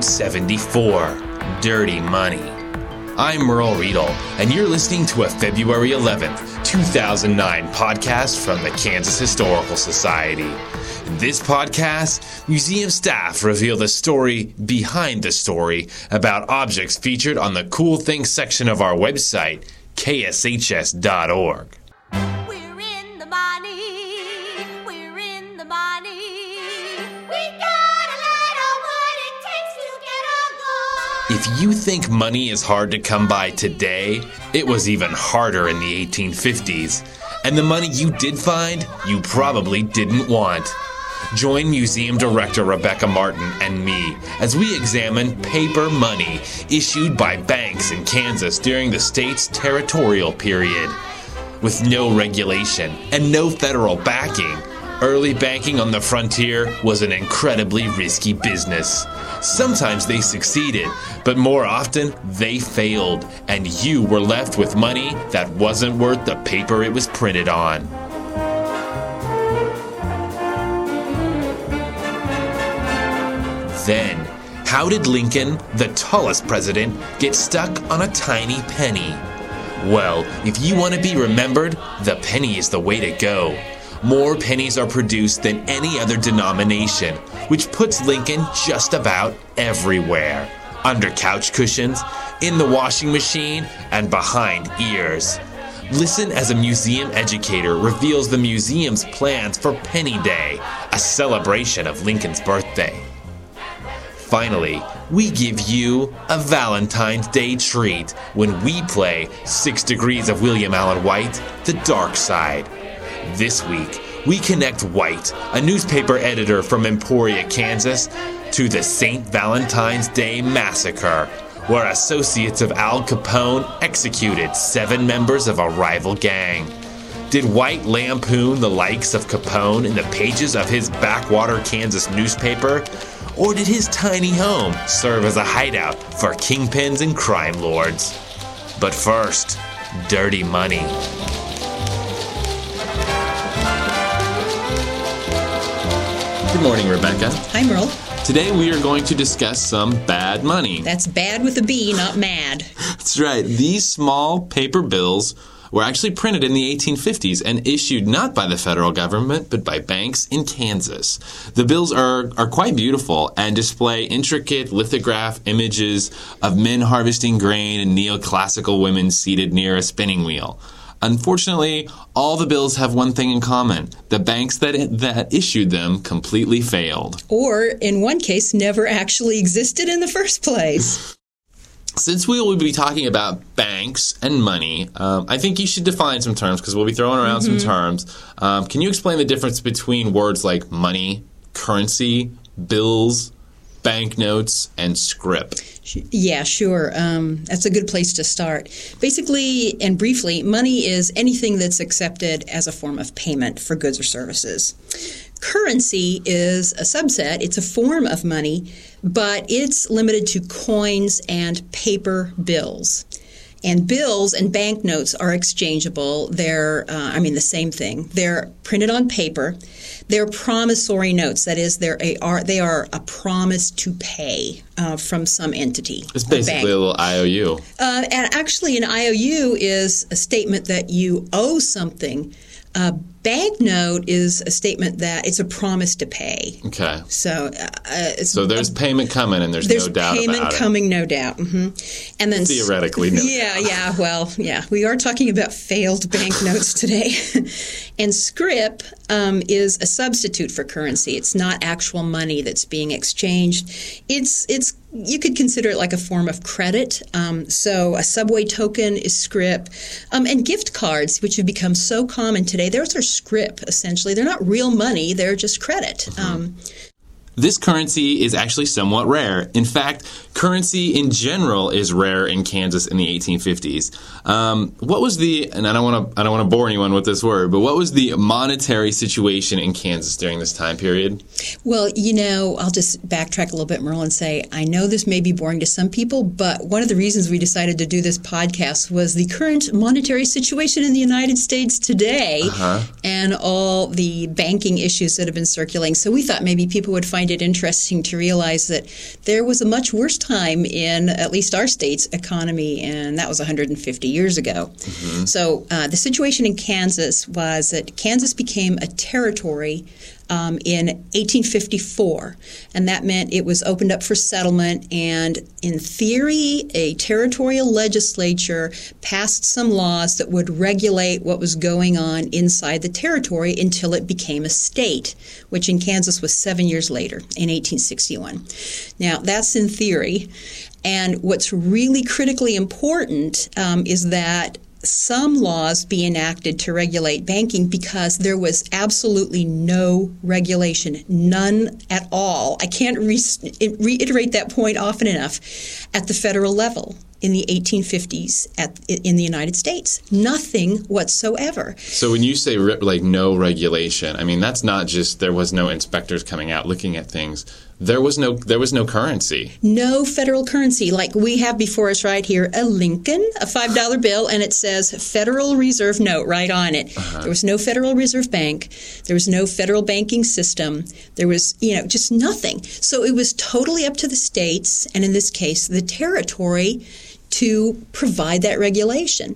episode 74 Dirty Money. I'm Merle Riedel, and you're listening to a February 11th, 2009 podcast from the Kansas Historical Society. In this podcast, museum staff reveal the story behind the story about objects featured on the Cool Things section of our website, kshs.org. If you think money is hard to come by today, it was even harder in the 1850s. And the money you did find, you probably didn't want. Join Museum Director Rebecca Martin and me as we examine paper money issued by banks in Kansas during the state's territorial period. With no regulation and no federal backing, early banking on the frontier was an incredibly risky business. Sometimes they succeeded, but more often they failed, and you were left with money that wasn't worth the paper it was printed on. Then, how did Lincoln, the tallest president, get stuck on a tiny penny? Well, if you want to be remembered, the penny is the way to go. More pennies are produced than any other denomination, which puts Lincoln just about everywhere under couch cushions, in the washing machine, and behind ears. Listen as a museum educator reveals the museum's plans for Penny Day, a celebration of Lincoln's birthday. Finally, we give you a Valentine's Day treat when we play Six Degrees of William Allen White, The Dark Side. This week, we connect White, a newspaper editor from Emporia, Kansas, to the St. Valentine's Day Massacre, where associates of Al Capone executed seven members of a rival gang. Did White lampoon the likes of Capone in the pages of his backwater Kansas newspaper? Or did his tiny home serve as a hideout for kingpins and crime lords? But first, dirty money. Good morning, Rebecca. Hi, Merle. Today we are going to discuss some bad money. That's bad with a B, not mad. That's right. These small paper bills were actually printed in the 1850s and issued not by the federal government, but by banks in Kansas. The bills are, are quite beautiful and display intricate lithograph images of men harvesting grain and neoclassical women seated near a spinning wheel. Unfortunately, all the bills have one thing in common. The banks that, that issued them completely failed. Or, in one case, never actually existed in the first place. Since we will be talking about banks and money, um, I think you should define some terms because we'll be throwing around some terms. Um, can you explain the difference between words like money, currency, bills, banknotes, and scrip? Yeah, sure. Um, that's a good place to start. Basically and briefly, money is anything that's accepted as a form of payment for goods or services. Currency is a subset, it's a form of money, but it's limited to coins and paper bills. And bills and banknotes are exchangeable. They're, uh, I mean, the same thing. They're printed on paper. They're promissory notes. That is, they're a, are, they are a promise to pay uh, from some entity. It's a basically bank. a little IOU. Uh, and actually, an IOU is a statement that you owe something. Banknote is a statement that it's a promise to pay. Okay. So, uh, it's So there's payment coming, and there's, there's no doubt payment coming, no doubt. hmm And then Theoretically, no yeah, yeah. Well, yeah, we are talking about failed banknotes today. and scrip um, is a substitute for currency. It's not actual money that's being exchanged. It's it's you could consider it like a form of credit. Um, so a subway token is scrip, um, and gift cards, which have become so common today, those are scrip essentially. They're not real money; they're just credit. Um, This currency is actually somewhat rare. In fact, currency in general is rare in Kansas in the 1850s. Um, what was the and I don't want to I don't want to bore anyone with this word, but what was the monetary situation in Kansas during this time period? Well, you know, I'll just backtrack a little bit, Merle, and say I know this may be boring to some people, but one of the reasons we decided to do this podcast was the current monetary situation in the United States today and all the banking issues that have been circulating. So we thought maybe people would find find it interesting to realize that there was a much worse time in at least our state's economy, and that was 150 years ago. So uh, the situation in Kansas was that Kansas became a territory um, in 1854, and that meant it was opened up for settlement. And in theory, a territorial legislature passed some laws that would regulate what was going on inside the territory until it became a state, which in Kansas was seven years later in 1861. Now, that's in theory. And what's really critically important um, is that some laws be enacted to regulate banking because there was absolutely no regulation, none at all. I can't re- reiterate that point often enough at the federal level in the 1850s at, in the United States. Nothing whatsoever. So when you say like no regulation, I mean that's not just there was no inspectors coming out looking at things. There was no there was no currency. No federal currency like we have before us right here a Lincoln, a five dollar bill, and it says Federal Reserve note right on it. Uh-huh. There was no Federal Reserve Bank. There was no federal banking system. There was you know just nothing. So it was totally up to the states, and in this case, the territory to provide that regulation.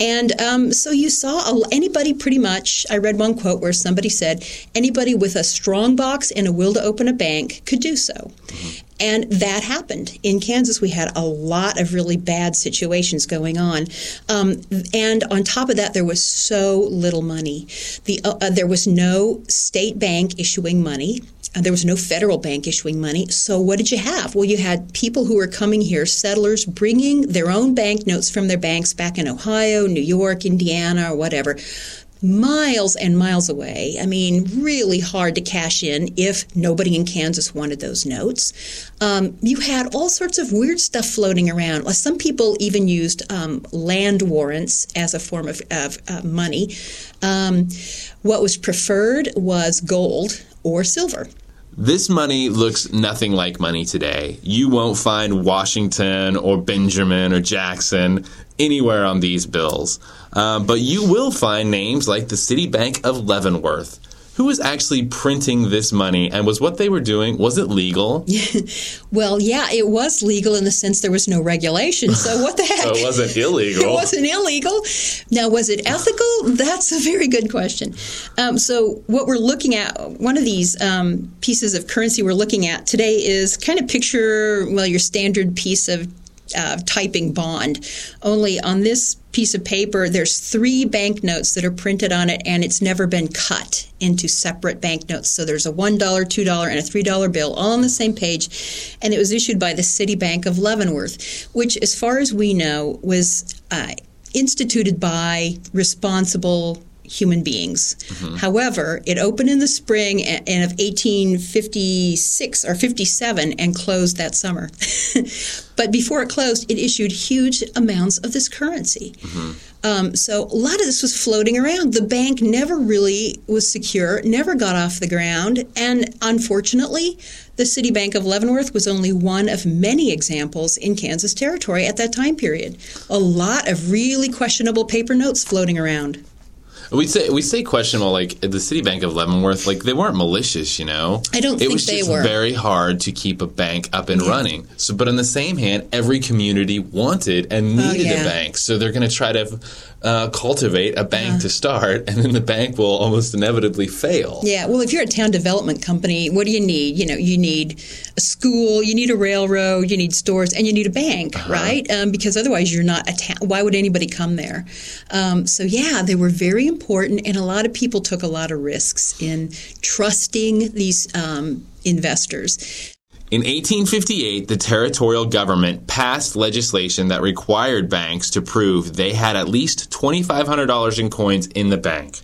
And um, so you saw anybody pretty much, I read one quote where somebody said, anybody with a strong box and a will to open a bank could do so. And that happened. In Kansas, we had a lot of really bad situations going on. Um, and on top of that, there was so little money. The, uh, uh, there was no state bank issuing money. Uh, there was no federal bank issuing money. So what did you have? Well, you had people who were coming here, settlers, bringing their own banknotes from their banks back in Ohio, New York, Indiana, or whatever miles and miles away. I mean, really hard to cash in if nobody in Kansas wanted those notes. Um, you had all sorts of weird stuff floating around. Some people even used um, land warrants as a form of, of uh, money. Um, what was preferred was gold or silver. This money looks nothing like money today. You won't find Washington or Benjamin or Jackson anywhere on these bills. Um, but you will find names like the City Bank of Leavenworth. Who was actually printing this money and was what they were doing, was it legal? well, yeah, it was legal in the sense there was no regulation. So what the heck? so it wasn't illegal. it wasn't illegal. Now, was it ethical? That's a very good question. Um, so what we're looking at, one of these um, pieces of currency we're looking at today is kind of picture, well, your standard piece of uh, typing bond. Only on this piece of paper, there's three banknotes that are printed on it, and it's never been cut into separate banknotes. So there's a $1, $2, and a $3 bill all on the same page, and it was issued by the City Bank of Leavenworth, which, as far as we know, was uh, instituted by responsible human beings. Mm-hmm. However, it opened in the spring and of 1856 or 57 and closed that summer. but before it closed, it issued huge amounts of this currency. Mm-hmm. Um, so a lot of this was floating around. The bank never really was secure, never got off the ground, and unfortunately, the City Bank of Leavenworth was only one of many examples in Kansas Territory at that time period. A lot of really questionable paper notes floating around. We say we say questionable like the City Bank of Leavenworth, like they weren't malicious, you know. I don't it think was they just were. very hard to keep a bank up and Yeah. running. So, but on the same hand, every community wanted and needed Oh, yeah. a bank, so they're going to try to uh, cultivate a bank to start, and then the bank will almost inevitably fail. Yeah, well, if you're a town development company, what do you need? You know, you need a school, you need a railroad, you need stores, and you need a bank, right? Um, because otherwise, you're not a town. Why would anybody come there? Um, so, yeah, they were very important, and a lot of people took a lot of risks in trusting these um, investors. In 1858, the territorial government passed legislation that required banks to prove they had at least $2,500 in coins in the bank.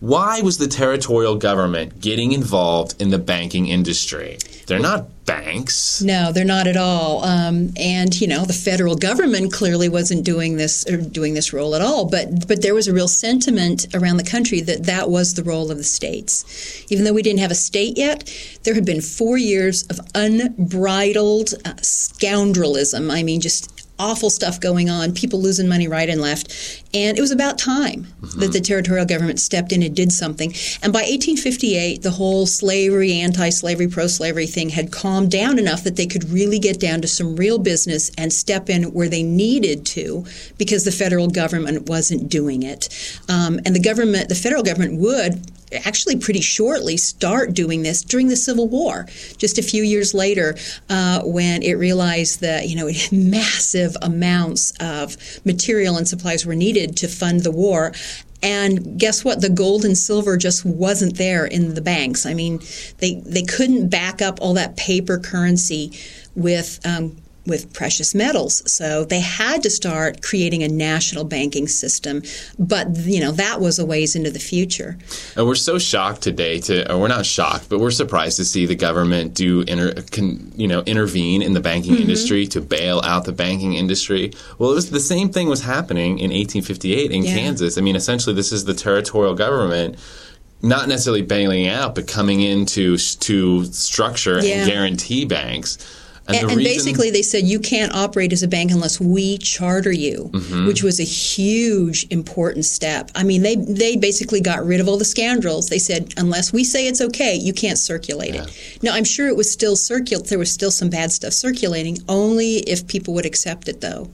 Why was the territorial government getting involved in the banking industry? They're not banks. No, they're not at all. Um, and you know, the federal government clearly wasn't doing this doing this role at all. But but there was a real sentiment around the country that that was the role of the states. Even though we didn't have a state yet, there had been four years of unbridled uh, scoundrelism. I mean, just awful stuff going on, people losing money right and left. And it was about time that the territorial government stepped in and did something. And by 1858, the whole slavery, anti slavery, pro slavery thing had calmed down enough that they could really get down to some real business and step in where they needed to because the federal government wasn't doing it. Um, and the government, the federal government would actually pretty shortly start doing this during the Civil War. Just a few years later, uh, when it realized that you know massive amounts of material and supplies were needed to fund the war. And guess what? The gold and silver just wasn't there in the banks. I mean, they they couldn't back up all that paper currency with um, with precious metals. So they had to start creating a national banking system. But, you know, that was a ways into the future. And we're so shocked today to, or we're not shocked, but we're surprised to see the government do, inter, can, you know, intervene in the banking Mm-hmm. industry to bail out the banking industry. Well, it was the same thing was happening in 1858 in Yeah. Kansas. I mean, essentially, this is the territorial government. Not necessarily bailing out, but coming in to, to structure Yeah. and guarantee banks. And, the and reason- basically, they said you can't operate as a bank unless we charter you, Mm-hmm. which was a huge, important step. I mean, they they basically got rid of all the scoundrels. They said unless we say it's okay, you can't circulate it. Now, I'm sure it was still circulate. There was still some bad stuff circulating. Only if people would accept it, though.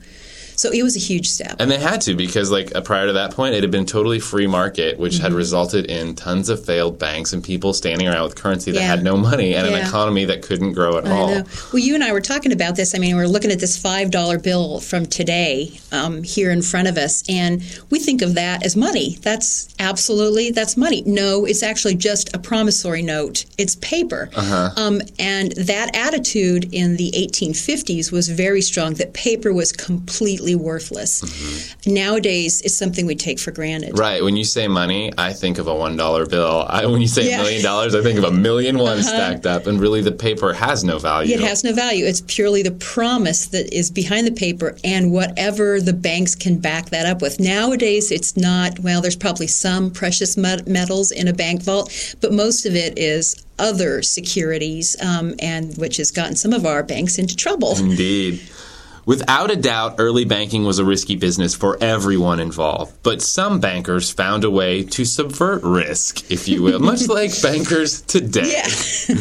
So it was a huge step. And they had to because, like, uh, prior to that point, it had been totally free market, which Mm-hmm. had resulted in tons of failed banks and people standing around with currency that Yeah. had no money and an economy that couldn't grow at I all. know. Well, you and I were talking about this. I mean, we are looking at this five dollar bill from today um, here in front of us, and we think of that as money. That's absolutely that's money. No, it's actually just a promissory note. It's paper. Um, and that attitude in the 1850s was very strong. That paper was completely worthless. Nowadays, it's something we take for granted. Right. When you say money, I think of a one dollar bill. I, when you say Yeah. Uh-huh. a million dollars, I think of a million ones stacked up, and really the paper has no value. It has no value. It's purely the promise that is behind the paper and whatever the banks can back that up with. Nowadays, it's not, well, there's probably some precious metals in a bank vault, but most of it is other securities, um, and which has gotten some of our banks into trouble. Indeed. Without a doubt, early banking was a risky business for everyone involved, but some bankers found a way to subvert risk, if you will, much like bankers today. Yeah.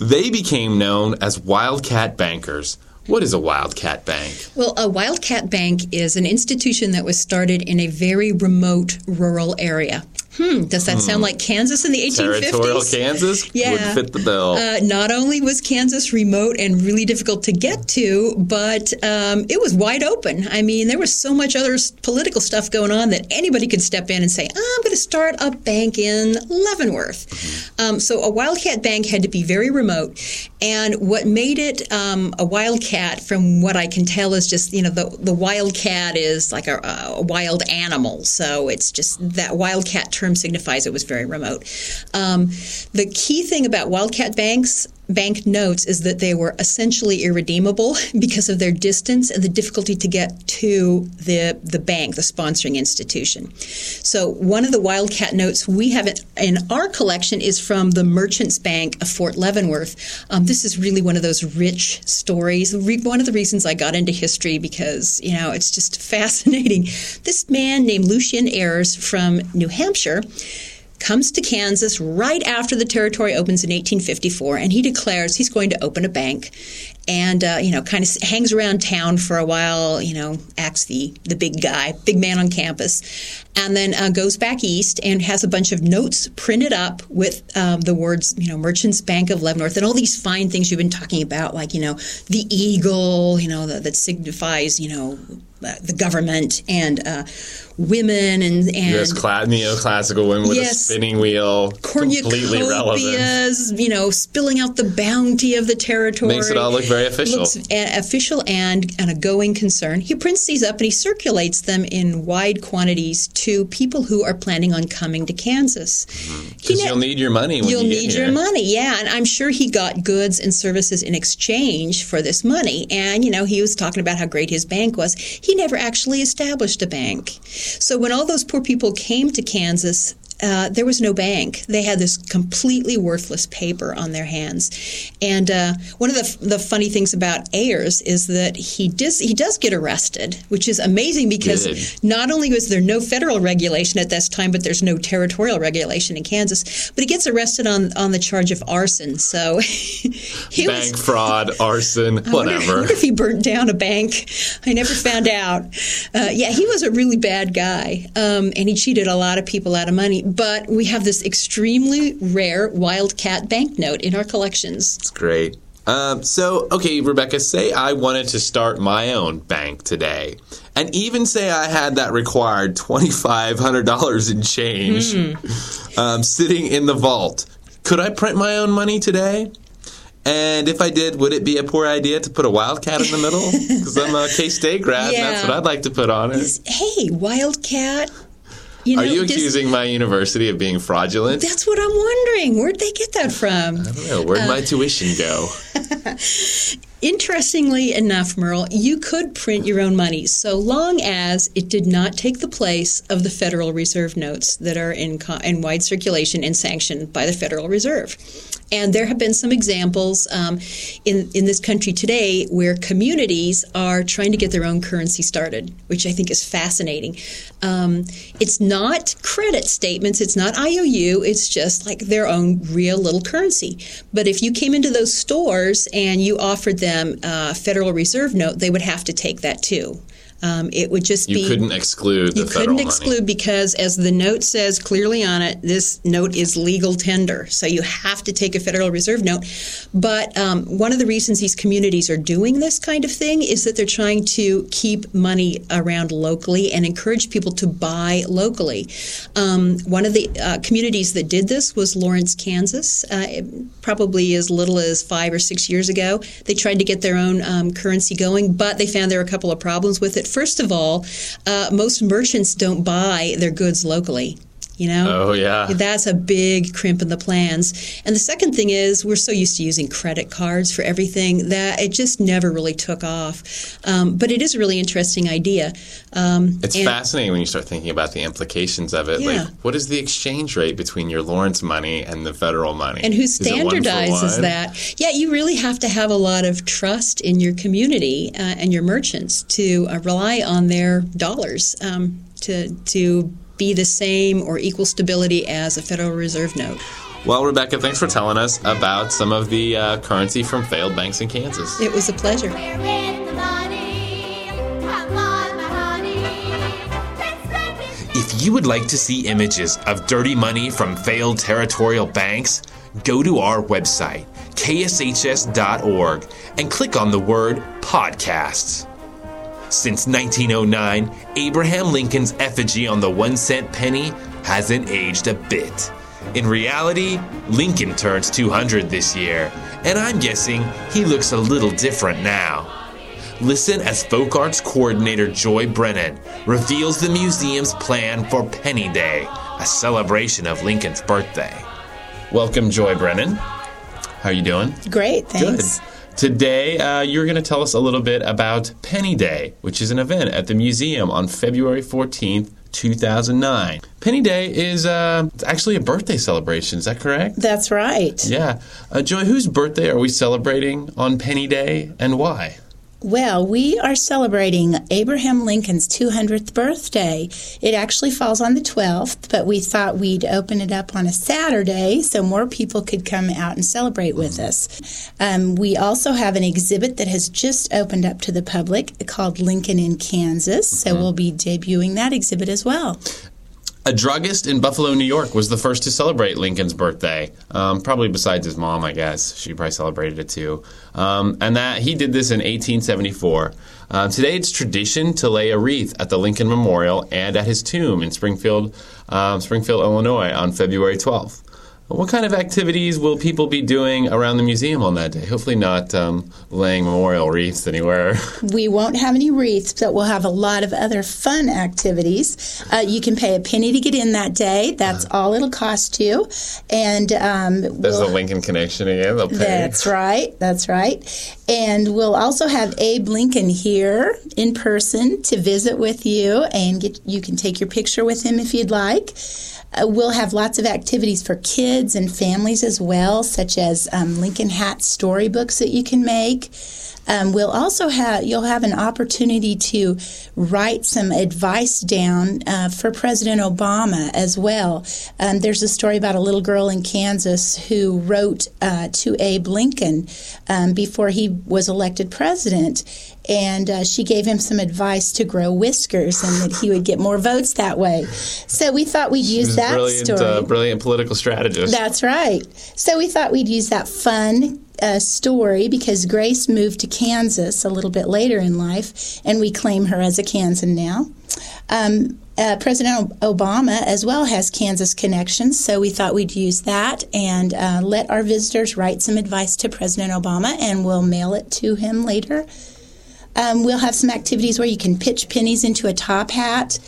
They became known as wildcat bankers. What is a wildcat bank? Well, a Wildcat Bank is an institution that was started in a very remote rural area. Hmm, does that sound like Kansas in the 1850s? Territorial Kansas Yeah. would fit the bill. Uh, not only was Kansas remote and really difficult to get to, but um, it was wide open. I mean, there was so much other political stuff going on that anybody could step in and say, I'm going to start a bank in Leavenworth. Um, so a Wildcat Bank had to be very remote. And what made it um, a Wildcat, from what I can tell, is just, you know, the, the Wildcat is like a, a wild animal. So it's just that Wildcat term signifies it was very remote. Um, the key thing about Wildcat banks, bank notes, is that they were essentially irredeemable because of their distance and the difficulty to get to the the bank, the sponsoring institution. So one of the Wildcat notes we have in, our collection is from the Merchants Bank of Fort Leavenworth. Um, this is really one of those rich stories. One of the reasons I got into history because you know it's just fascinating. This man named Lucian Ayres from New Hampshire comes to Kansas right after the territory opens in 1854, and he declares he's going to open a bank. And uh, you know, kind of hangs around town for a while. You know, acts the the big guy, big man on campus, and then uh, goes back east and has a bunch of notes printed up with um, the words, you know, Merchants Bank of Leavenworth, and all these fine things you've been talking about, like you know, the eagle, you know, that, that signifies, you know, Uh, the government and uh, women and and Yes, cla- neoclassical women with a Yes. spinning wheel, completely relevant. you know, spilling out the bounty of the territory. Makes it all look very official. Looks a- official and, and a going concern. He prints these up and he circulates them in wide quantities to people who are planning on coming to Kansas. Mm-hmm. Because ne- you'll need your money when You'll you get need here. your money, yeah. And I'm sure he got goods and services in exchange for this money. And, you know, he was talking about how great his bank was. He never actually established a bank. So when all those poor people came to Kansas, uh, there was no bank. They had this completely worthless paper on their hands. And uh, one of the, the funny things about Ayres is that he does, he does get arrested, which is amazing because Good. not only was there no federal regulation at this time, but there's no territorial regulation in Kansas, but he gets arrested on, on the charge of arson. So he Bank was. fraud, arson, I wonder, I whatever. wonder if he burnt down a bank. I never found out. Uh, yeah, he was a really bad guy, um, and he cheated a lot of people out of money. But we have this extremely rare wildcat banknote in our collections. It's great. Um, so, okay, Rebecca, say I wanted to start my own bank today, and even say I had that required $2,500 in change Hmm. um, sitting in the vault. Could I print my own money today? And if I did, would it be a poor idea to put a wildcat in the middle? Because I'm a K State grad, and that's what I'd like to put on it. Hey, wildcat. You know, Are you accusing my university of being fraudulent? That's what I'm wondering. Where'd they get that from? I don't know. Where'd Uh, my tuition go? Interestingly enough, Merle, you could print your own money so long as it did not take the place of the Federal Reserve notes that are in, co- in wide circulation and sanctioned by the Federal Reserve. And there have been some examples um, in, in this country today where communities are trying to get their own currency started, which I think is fascinating. Um, it's not credit statements, it's not IOU, it's just like their own real little currency. But if you came into those stores and you offered them a Federal Reserve note, they would have to take that too. Um, it would just You be couldn't exclude you couldn't money. exclude because, as the note says clearly on it, this note is legal tender. So you have to take a Federal Reserve note. But um, one of the reasons these communities are doing this kind of thing is that they're trying to keep money around locally and encourage people to buy locally. Um, one of the uh, communities that did this was Lawrence, Kansas. Uh, probably as little as five or six years ago. They tried to get their own um, currency going, but they found there were a couple of problems with it. First of all, uh, most merchants don't buy their goods locally. You know, Oh, yeah. that's a big crimp in the plans. And the second thing is, we're so used to using credit cards for everything that it just never really took off. Um, but it is a really interesting idea. Um, It's and- fascinating when you start thinking about the implications of it. Yeah. Like, what is the exchange rate between your Lawrence money and the federal money? And who one standardizes one? that? Yeah, you really have to have a lot of trust in your community uh, and your merchants to uh, rely on their dollars um, to to be the same or equal stability as a Federal Reserve note. Well, Rebecca, thanks for telling us about some of the uh, currency from failed banks in Kansas. It was a pleasure. We're in the money. Come on, my honey. Let's spend it. If you would like to see images of dirty money from failed territorial banks, go to our website, kshs.org, and click on the word podcasts. Since 1909, Abraham Lincoln's effigy on the one cent penny hasn't aged a bit. In reality, Lincoln turns 200 this year, and I'm guessing he looks a little different now. Listen as folk arts coordinator Joy Brennan reveals the museum's plan for Penny Day, a celebration of Lincoln's birthday. Welcome, Joy Brennan. How are you doing? Great, thanks. Good. Today, uh, you're going to tell us a little bit about Penny Day, which is an event at the museum on February 14th, 2009. Penny Day is uh, actually a birthday celebration. Is that correct? That's right. Yeah. Uh, Joy, whose birthday are we celebrating on Penny Day and why? Well, we are celebrating Abraham Lincoln's 200th birthday. It actually falls on the 12th, but we thought we'd open it up on a Saturday so more people could come out and celebrate with us. Um, we also have an exhibit that has just opened up to the public called Lincoln in Kansas, so we'll be debuting that exhibit as well. A druggist in Buffalo, New York, was the first to celebrate Lincoln's birthday. Um, probably besides his mom, I guess. She probably celebrated it too. Um, and that he did this in 1874. Uh, today, it's tradition to lay a wreath at the Lincoln Memorial and at his tomb in Springfield, um, Springfield, Illinois, on February 12th. What kind of activities will people be doing around the museum on that day? Hopefully, not um, laying memorial wreaths anywhere. We won't have any wreaths, but we'll have a lot of other fun activities. Uh, you can pay a penny to get in that day. That's all it'll cost you. And um, There's we'll- the Lincoln connection again. They'll pay. that's right. That's right. And we'll also have Abe Lincoln here in person to visit with you, and get, you can take your picture with him if you'd like. Uh, we'll have lots of activities for kids and families as well, such as um, Lincoln Hat storybooks that you can make. Um, we'll also have you'll have an opportunity to write some advice down uh, for President Obama as well. Um, there's a story about a little girl in Kansas who wrote uh, to Abe Lincoln um, before he was elected president, and uh, she gave him some advice to grow whiskers and that he would get more votes that way. So we thought we'd use that brilliant, story. uh, brilliant political strategist. That's right. So we thought we'd use that fun uh, story because Grace moved to Kansas a little bit later in life, and we claim her as a Kansan now. Um, uh, President Obama as well has Kansas connections, so we thought we'd use that and uh, let our visitors write some advice to President Obama, and we'll mail it to him later. Um, we'll have some activities where you can pitch pennies into a top hat,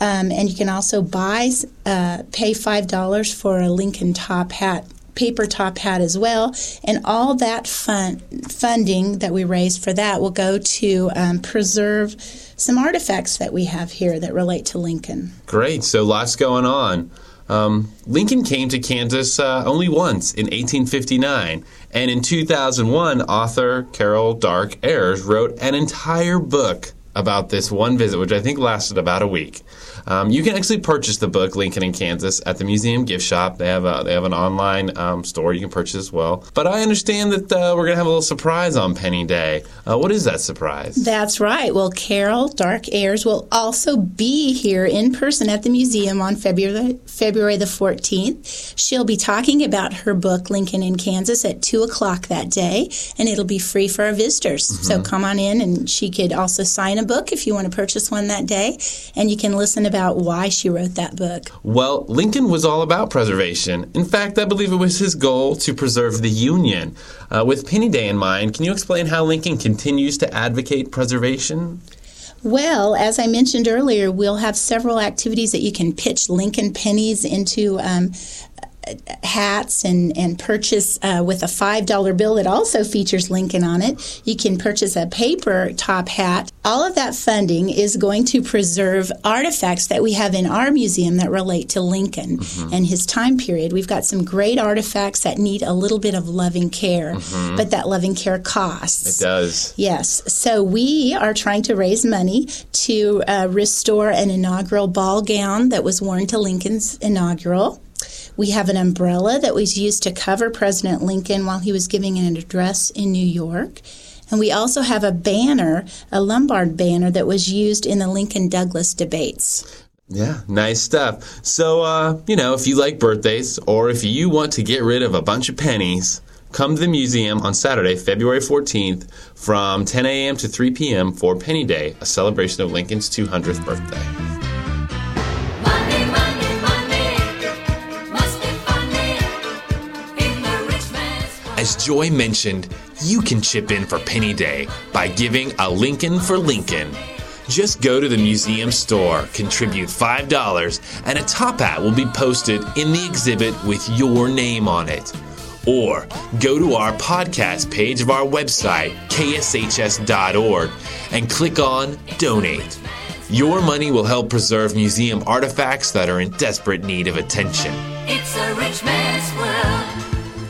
um, and you can also buy, uh, pay five dollars for a Lincoln top hat, paper top hat as well. And all that fun, funding that we raise for that will go to um, preserve some artifacts that we have here that relate to Lincoln. Great. So lots going on. Um, Lincoln came to Kansas uh, only once in 1859, and in 2001, author Carol Dark Ayres wrote an entire book about this one visit, which I think lasted about a week. Um, you can actually purchase the book Lincoln in Kansas at the museum gift shop. They have a, they have an online um, store you can purchase as well. But I understand that uh, we're gonna have a little surprise on Penny Day. Uh, what is that surprise? That's right. Well, Carol Dark Ayres will also be here in person at the museum on February February the 14th. She'll be talking about her book Lincoln in Kansas at two o'clock that day, and it'll be free for our visitors. So come on in, and she could also sign a book if you want to purchase one that day, and you can listen about why she wrote that book. Well, Lincoln was all about preservation. In fact, I believe it was his goal to preserve the Union. Uh, with Penny Day in mind, can you explain how Lincoln continues to advocate preservation? Well, as I mentioned earlier, we'll have several activities that you can pitch Lincoln pennies into um, hats and, and purchase uh, with a $5 bill that also features Lincoln on it. You can purchase a paper top hat. All of that funding is going to preserve artifacts that we have in our museum that relate to Lincoln and his time period. We've got some great artifacts that need a little bit of loving care, but that loving care costs. It does. Yes. So we are trying to raise money to uh, restore an inaugural ball gown that was worn to Lincoln's inaugural. We have an umbrella that was used to cover President Lincoln while he was giving an address in New York. And we also have a banner, a Lombard banner, that was used in the Lincoln Douglas debates. Yeah, nice stuff. So, uh, you know, if you like birthdays or if you want to get rid of a bunch of pennies, come to the museum on Saturday, February 14th from 10 a.m. to 3 p.m. for Penny Day, a celebration of Lincoln's 200th birthday. As Joy mentioned, you can chip in for Penny Day by giving a Lincoln for Lincoln. Just go to the museum store, contribute $5, and a top hat will be posted in the exhibit with your name on it. Or go to our podcast page of our website, kshs.org, and click on Donate. Your money will help preserve museum artifacts that are in desperate need of attention. It's a rich man's world.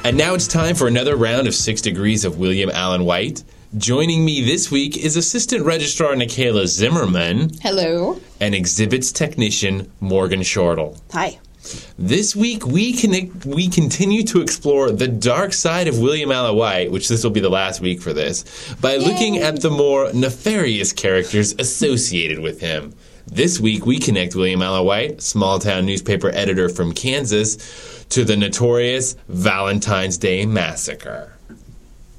And now it's time for another round of Six Degrees of William Allen White. Joining me this week is Assistant Registrar Nikayla Zimmerman Hello. and Exhibits Technician Morgan Shortle. Hi. This week we connect, we continue to explore the dark side of William Allen White, which this will be the last week for this, by looking at the more nefarious characters associated with him. This week we connect William Allen White, small town newspaper editor from Kansas, to the notorious Valentine's Day Massacre.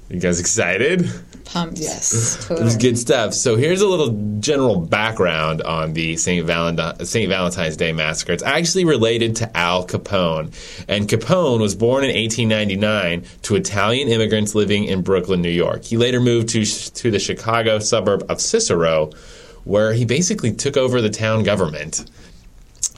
You guys excited? Pumped. Yes. It was good stuff. So here's a little general background on the St. Valenti- St. Valentine's Day massacre. It's actually related to Al Capone. And Capone was born in 1899 to Italian immigrants living in Brooklyn, New York. He later moved to, to the Chicago suburb of Cicero, where he basically took over the town government.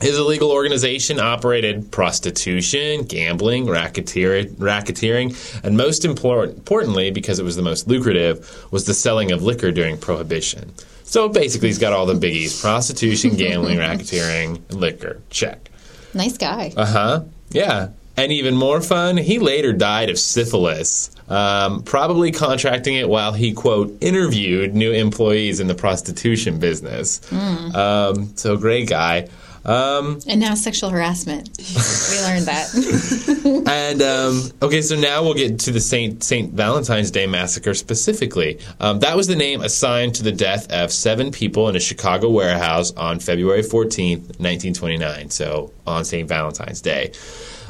His illegal organization operated prostitution, gambling, racketeer- racketeering, and most impor- importantly, because it was the most lucrative, was the selling of liquor during Prohibition. So basically, he's got all the biggies prostitution, gambling, racketeering, liquor. Check. Nice guy. Uh huh. Yeah. And even more fun, he later died of syphilis, um, probably contracting it while he, quote, interviewed new employees in the prostitution business. Um, so, great guy. Um, and now sexual harassment. we learned that. and um, okay, so now we'll get to the Saint Saint Valentine's Day massacre specifically. Um, that was the name assigned to the death of seven people in a Chicago warehouse on February fourteenth, nineteen twenty nine. So on Saint Valentine's Day.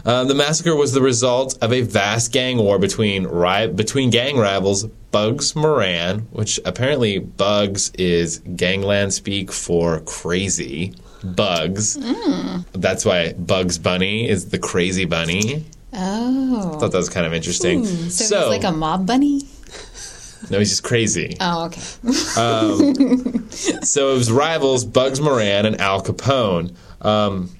Um, the massacre was the result of a vast gang war between ri- between gang rivals Bugs Moran, which apparently Bugs is gangland speak for crazy. Bugs. That's why Bugs Bunny is the crazy bunny. oh. thought that was kind of interesting. So, he's like a mob bunny? no, he's just crazy. Oh, okay. So it was rivals Bugs Moran and Al Capone. Um,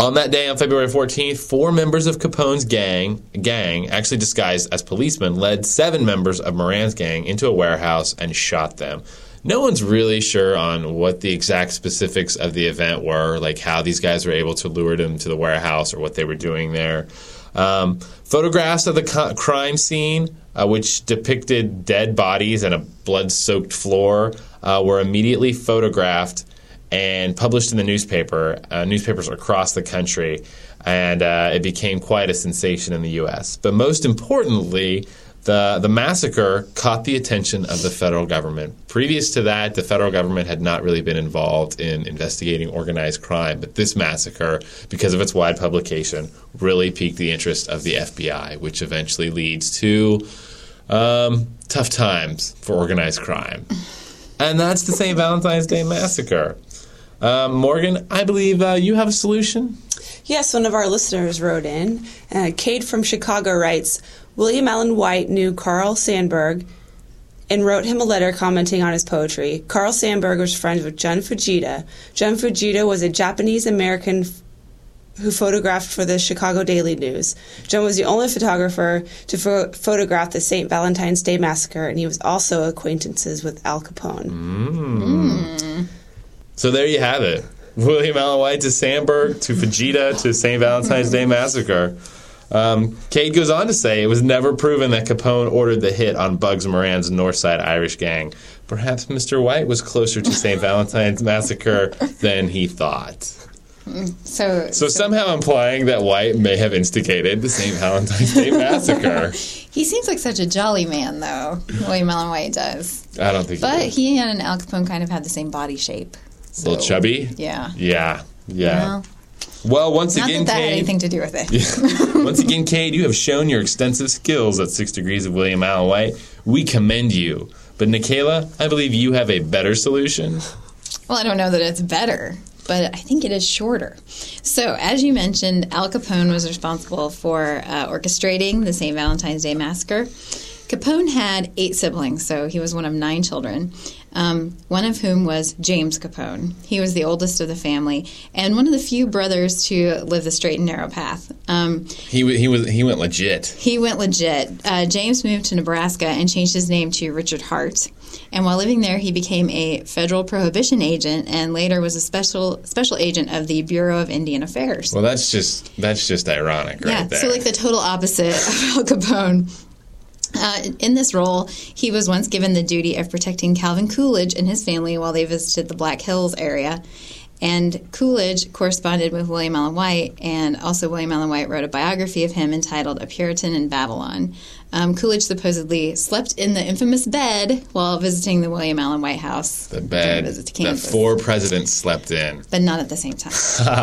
on that day, on February 14th, four members of Capone's gang, gang, actually disguised as policemen, led seven members of Moran's gang into a warehouse and shot them. No one's really sure on what the exact specifics of the event were, like how these guys were able to lure them to the warehouse or what they were doing there. Um, photographs of the co- crime scene, uh, which depicted dead bodies and a blood soaked floor, uh, were immediately photographed and published in the newspaper, uh, newspapers across the country, and uh, it became quite a sensation in the U.S. But most importantly, the the massacre caught the attention of the federal government. Previous to that, the federal government had not really been involved in investigating organized crime, but this massacre, because of its wide publication, really piqued the interest of the FBI, which eventually leads to um, tough times for organized crime. And that's the St. Valentine's Day Massacre. Um, Morgan, I believe uh, you have a solution. Yes, one of our listeners wrote in. Uh, Cade from Chicago writes William Allen White knew Carl Sandburg and wrote him a letter commenting on his poetry. Carl Sandburg was friends with Jun Fujita. Jun Fujita was a Japanese American f- who photographed for the Chicago Daily News. Jun was the only photographer to pho- photograph the St. Valentine's Day Massacre, and he was also acquaintances with Al Capone. So there you have it. William Allen White to Sandburg to Fujita to St. Valentine's Day Massacre. Um, Cade goes on to say it was never proven that Capone ordered the hit on Bugs Moran's Northside Irish gang. Perhaps Mr. White was closer to St. Valentine's Massacre than he thought. So, So somehow implying that White may have instigated the St. Valentine's Day Massacre. he seems like such a jolly man, though. William Allen White does. I don't think But he he and Al Capone kind of had the same body shape. A little chubby. Yeah. Yeah, yeah. Well, Well, once not again, that that had anything to do with it. Once again, Cade, you have shown your extensive skills at Six Degrees of William Allen White. We commend you. But Nikayla, I believe you have a better solution. Well, I don't know that it's better, but I think it is shorter. So, as you mentioned, Al Capone was responsible for uh, orchestrating the St. Valentine's Day Massacre. Capone had eight siblings, so he was one of nine children, um, one of whom was James Capone. He was the oldest of the family and one of the few brothers to live the straight and narrow path. Um, He he was he went legit. he went legit. Uh, James moved to Nebraska and changed his name to Richard Hart. And while living there, he became a federal prohibition agent and later was a special special agent of the Bureau of Indian Affairs. Well, that's just that's just ironic, right yeah, there. so like the total opposite of Al Capone. Uh, in this role, he was once given the duty of protecting Calvin Coolidge and his family while they visited the Black Hills area. And Coolidge corresponded with William Allen White, and also William Allen White wrote a biography of him entitled A Puritan in Babylon. Um, Coolidge supposedly slept in the infamous bed while visiting the William Allen White house. the bed that four presidents slept in. but not at the same time.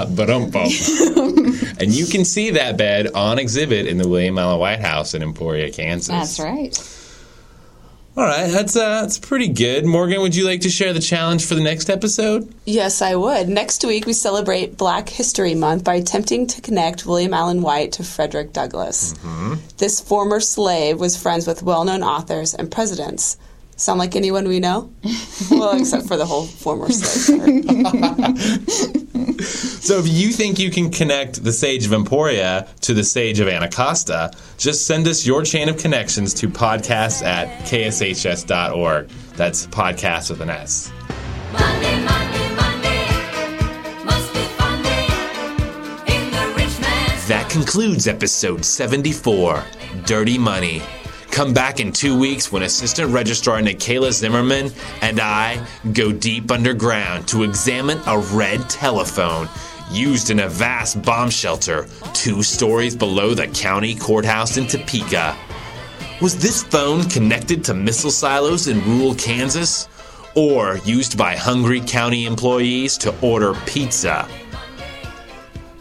but um, and you can see that bed on exhibit in the William Allen White House in Emporia, Kansas. That's right. All right, that's uh, that's pretty good. Morgan, would you like to share the challenge for the next episode? Yes, I would. Next week, we celebrate Black History Month by attempting to connect William Allen White to Frederick Douglass. This former slave was friends with well known authors and presidents. Sound like anyone we know? well, except for the whole former slave part. So if you think you can connect the Sage of Emporia to the Sage of Anacostia, just send us your chain of connections to podcasts at kshs.org. That's podcast with an S. Monday, Monday, Monday, must be fun in the concludes episode 74 Dirty Money. Come back in two weeks when Assistant Registrar Nikayla Zimmerman and I go deep underground to examine a red telephone used in a vast bomb shelter two stories below the county courthouse in Topeka. Was this phone connected to missile silos in rural Kansas? Or used by hungry county employees to order pizza?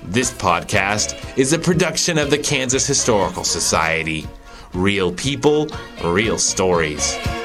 This podcast is a production of the Kansas Historical Society. Real people, real stories.